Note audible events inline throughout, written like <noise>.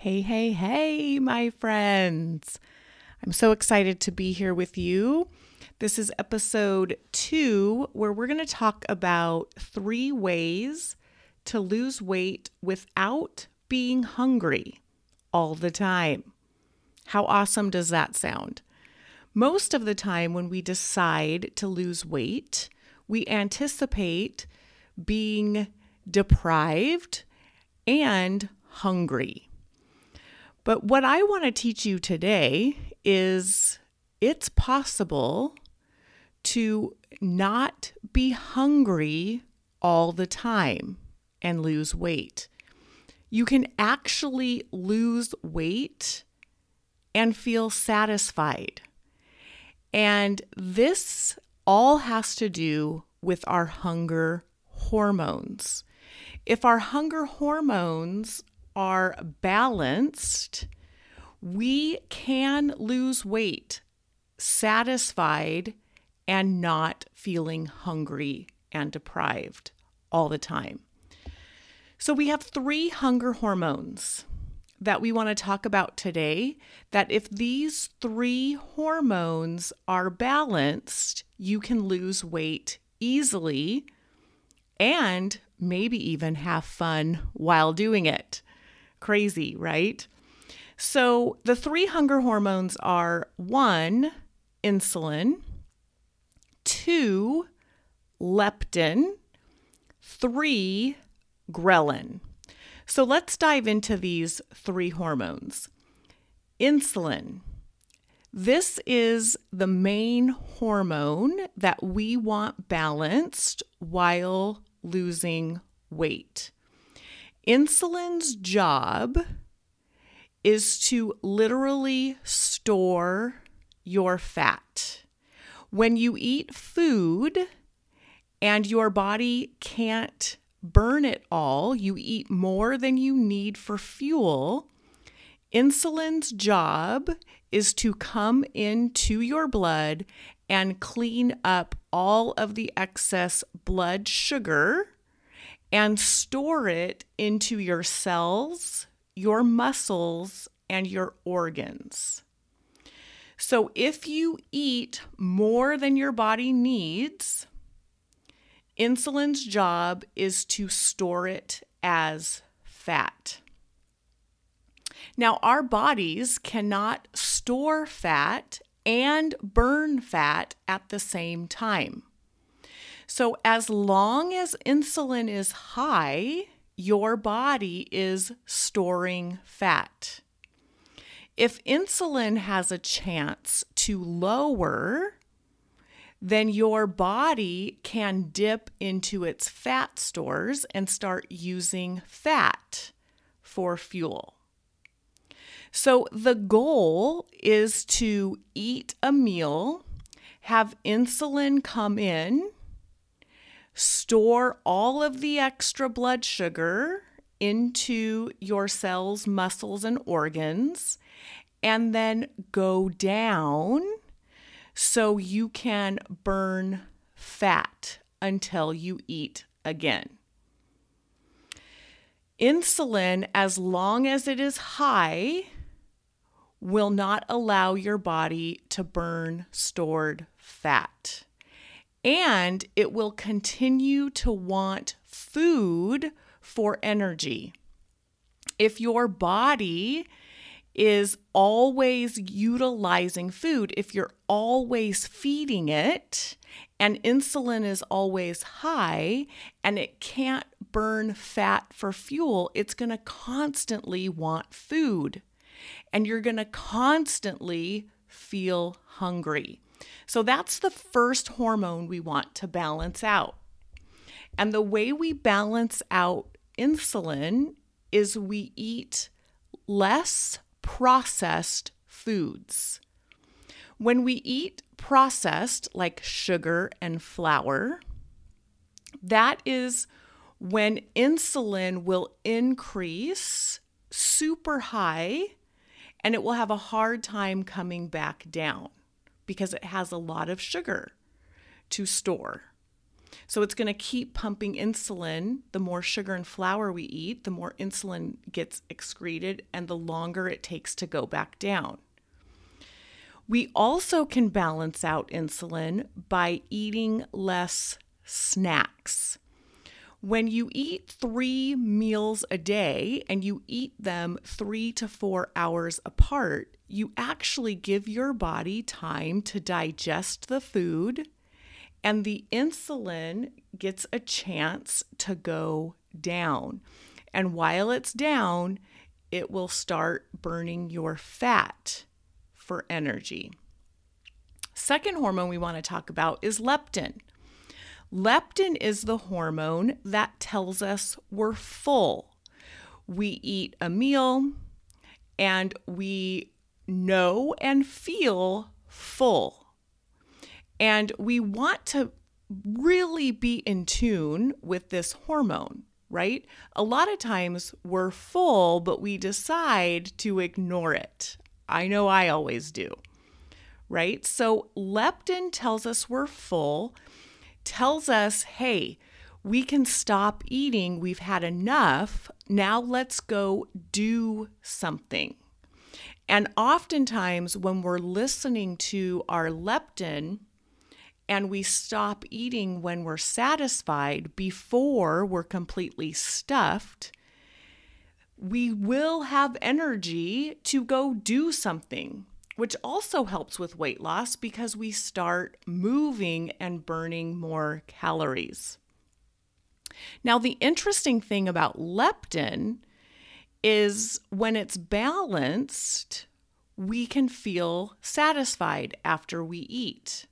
Hey, hey, hey, my friends. I'm so excited to be here with you. This is episode two, where we're going to talk about three ways to lose weight without being hungry all the time. How awesome does that sound? Most of the time, when we decide to lose weight, we anticipate being deprived and hungry. But what I want to teach you today is it's possible to not be hungry all the time and lose weight. You can actually lose weight and feel satisfied. And this all has to do with our hunger hormones. If our hunger hormones are balanced, we can lose weight satisfied and not feeling hungry and deprived all the time. So, we have three hunger hormones that we want to talk about today. That if these three hormones are balanced, you can lose weight easily and maybe even have fun while doing it. Crazy, right? So the three hunger hormones are one, insulin, two, leptin, three, ghrelin. So let's dive into these three hormones. Insulin. This is the main hormone that we want balanced while losing weight. Insulin's job is to literally store your fat. When you eat food and your body can't burn it all, you eat more than you need for fuel. Insulin's job is to come into your blood and clean up all of the excess blood sugar and store it into your cells, your muscles, and your organs. So, if you eat more than your body needs, insulin's job is to store it as fat. Now, our bodies cannot store fat and burn fat at the same time. So, as long as insulin is high, your body is storing fat. If insulin has a chance to lower, then your body can dip into its fat stores and start using fat for fuel. So, the goal is to eat a meal, have insulin come in store all of the extra blood sugar into your cells, muscles, and organs, and then go down so you can burn fat until you eat again. Insulin, as long as it is high, will not allow your body to burn stored fat and it will continue to want food for energy. If your body is always utilizing food, if you're always feeding it, and insulin is always high and it can't burn fat for fuel, it's going to constantly want food and you're going to constantly feel hungry. So that's the first hormone we want to balance out. And the way we balance out insulin is we eat less processed foods. When we eat processed, like sugar and flour, that is when insulin will increase super high and it will have a hard time coming back down because it has a lot of sugar to store. So it's going to keep pumping insulin. The more sugar and flour we eat, the more insulin gets excreted and the longer it takes to go back down. We also can balance out insulin by eating less snacks. When you eat three meals a day and you eat them three to four hours apart, you actually give your body time to digest the food and the insulin gets a chance to go down. And while it's down, it will start burning your fat for energy. Second hormone we want to talk about is leptin. Leptin is the hormone that tells us we're full. We eat a meal and we know and feel full. And we want to really be in tune with this hormone, right? A lot of times we're full, but we decide to ignore it. I know I always do, right? So leptin tells us we're full, tells us, hey, we can stop eating. We've had enough. Now let's go do something. And oftentimes, when we're listening to our leptin, and we stop eating when we're satisfied before we're completely stuffed, we will have energy to go do something, which also helps with weight loss because we start moving and burning more calories. Now, the interesting thing about leptin is when it's balanced, we can feel satisfied after we eat.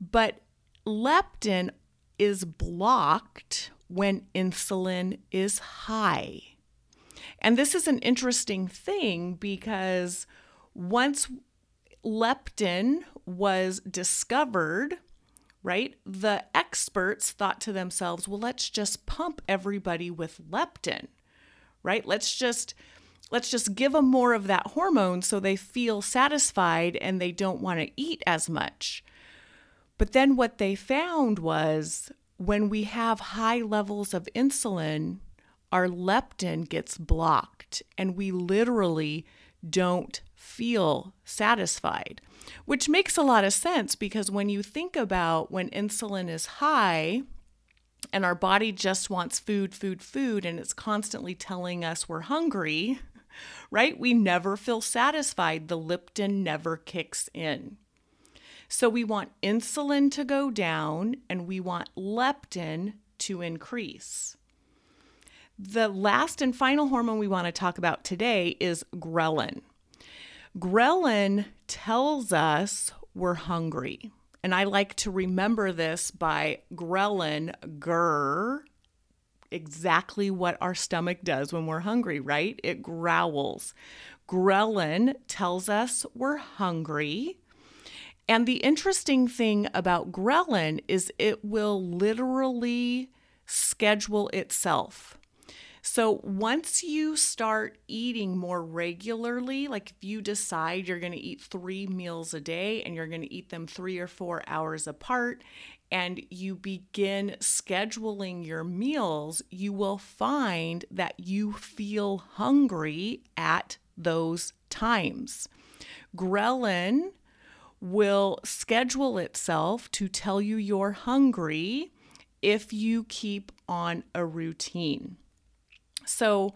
But leptin is blocked when insulin is high. And this is an interesting thing because once leptin was discovered, right, the experts thought to themselves, well, let's just pump everybody with leptin, right? Let's just let's just give them more of that hormone so they feel satisfied and they don't want to eat as much. But then what they found was when we have high levels of insulin, our leptin gets blocked and we literally don't feel satisfied, which makes a lot of sense because when you think about when insulin is high and our body just wants food, food, food, and it's constantly telling us we're hungry, <laughs> right? We never feel satisfied. The leptin never kicks in. So we want insulin to go down and we want leptin to increase. The last and final hormone we want to talk about today is ghrelin. Ghrelin tells us we're hungry. And I like to remember this by ghrelin, grr, exactly what our stomach does when we're hungry, right? It growls. Ghrelin tells us we're hungry. And the interesting thing about ghrelin is it will literally schedule itself. So once you start eating more regularly, like if you decide you're going to eat three meals a day and you're going to eat them three or four hours apart, and you begin scheduling your meals, you will find that you feel hungry at those times. Ghrelin will schedule itself to tell you you're hungry if you keep on a routine. So,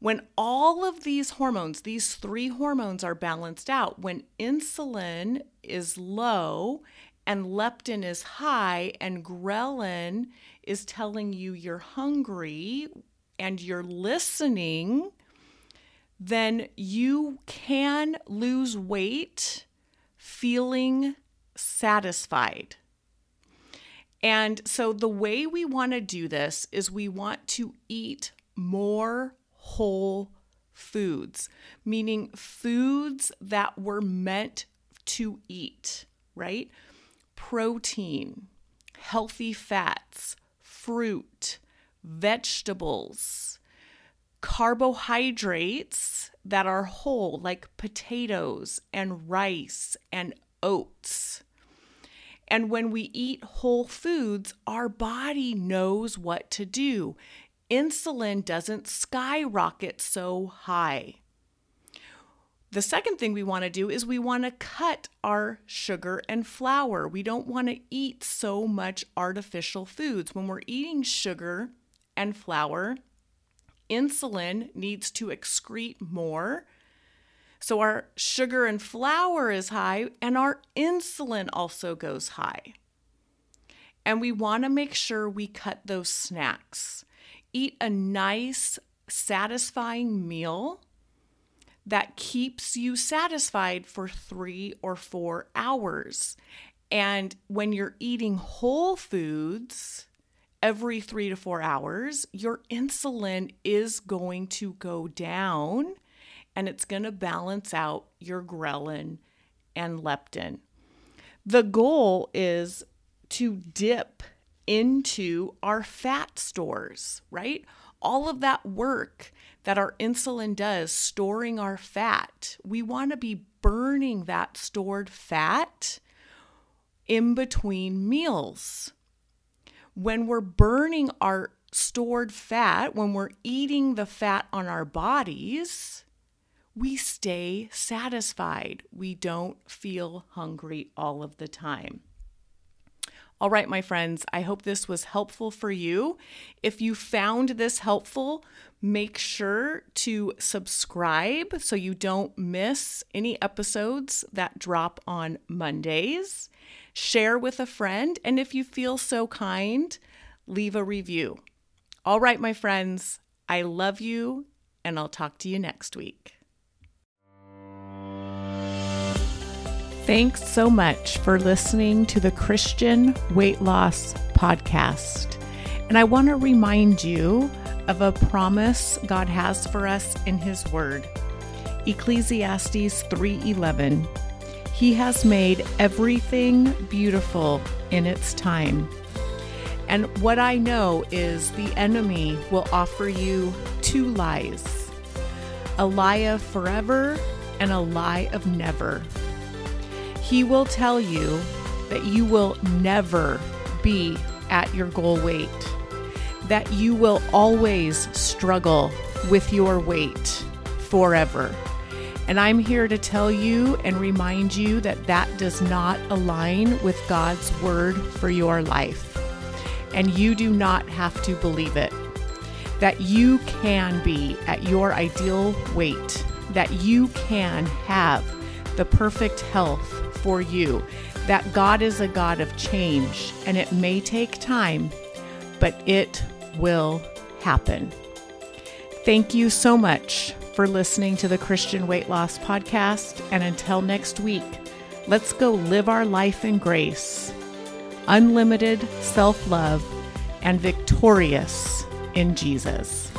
when all of these hormones, these three hormones are balanced out, when insulin is low and leptin is high and ghrelin is telling you you're hungry and you're listening, then you can lose weight feeling satisfied. And so, the way we want to do this is we want to eat more whole foods, meaning foods that were meant to eat, right? Protein, healthy fats, fruit, vegetables, carbohydrates that are whole, like potatoes and rice and oats. And when we eat whole foods, our body knows what to do. Insulin doesn't skyrocket so high. The second thing we want to do is we want to cut our sugar and flour. We don't want to eat so much artificial foods. When we're eating sugar and flour, insulin needs to excrete more. So our sugar and flour is high, and our insulin also goes high. And we want to make sure we cut those snacks. Eat a nice, satisfying meal that keeps you satisfied for three or four hours. And when you're eating whole foods every three to four hours, your insulin is going to go down and it's going to balance out your ghrelin and leptin. The goal is to dip into our fat stores, right? All of that work that our insulin does storing our fat, we want to be burning that stored fat in between meals. When we're burning our stored fat, when we're eating the fat on our bodies, we stay satisfied. We don't feel hungry all of the time. All right, my friends, I hope this was helpful for you. If you found this helpful, make sure to subscribe so you don't miss any episodes that drop on Mondays. Share with a friend, and if you feel so kind, leave a review. All right, my friends, I love you, and I'll talk to you next week. Thanks so much for listening to the Christian Weight Loss Podcast. And I want to remind you of a promise God has for us in his word. Ecclesiastes 3:11. He has made everything beautiful in its time. And what I know is the enemy will offer you two lies. A lie of forever and a lie of never. He will tell you that you will never be at your goal weight, that you will always struggle with your weight forever. And I'm here to tell you and remind you that that does not align with God's word for your life. And you do not have to believe it. That you can be at your ideal weight, that you can have the perfect health for you, that God is a God of change, and it may take time, but it will happen. Thank you so much for listening to the Christian Weight Loss Podcast. And until next week, let's go live our life in grace, unlimited self love, and victorious in Jesus.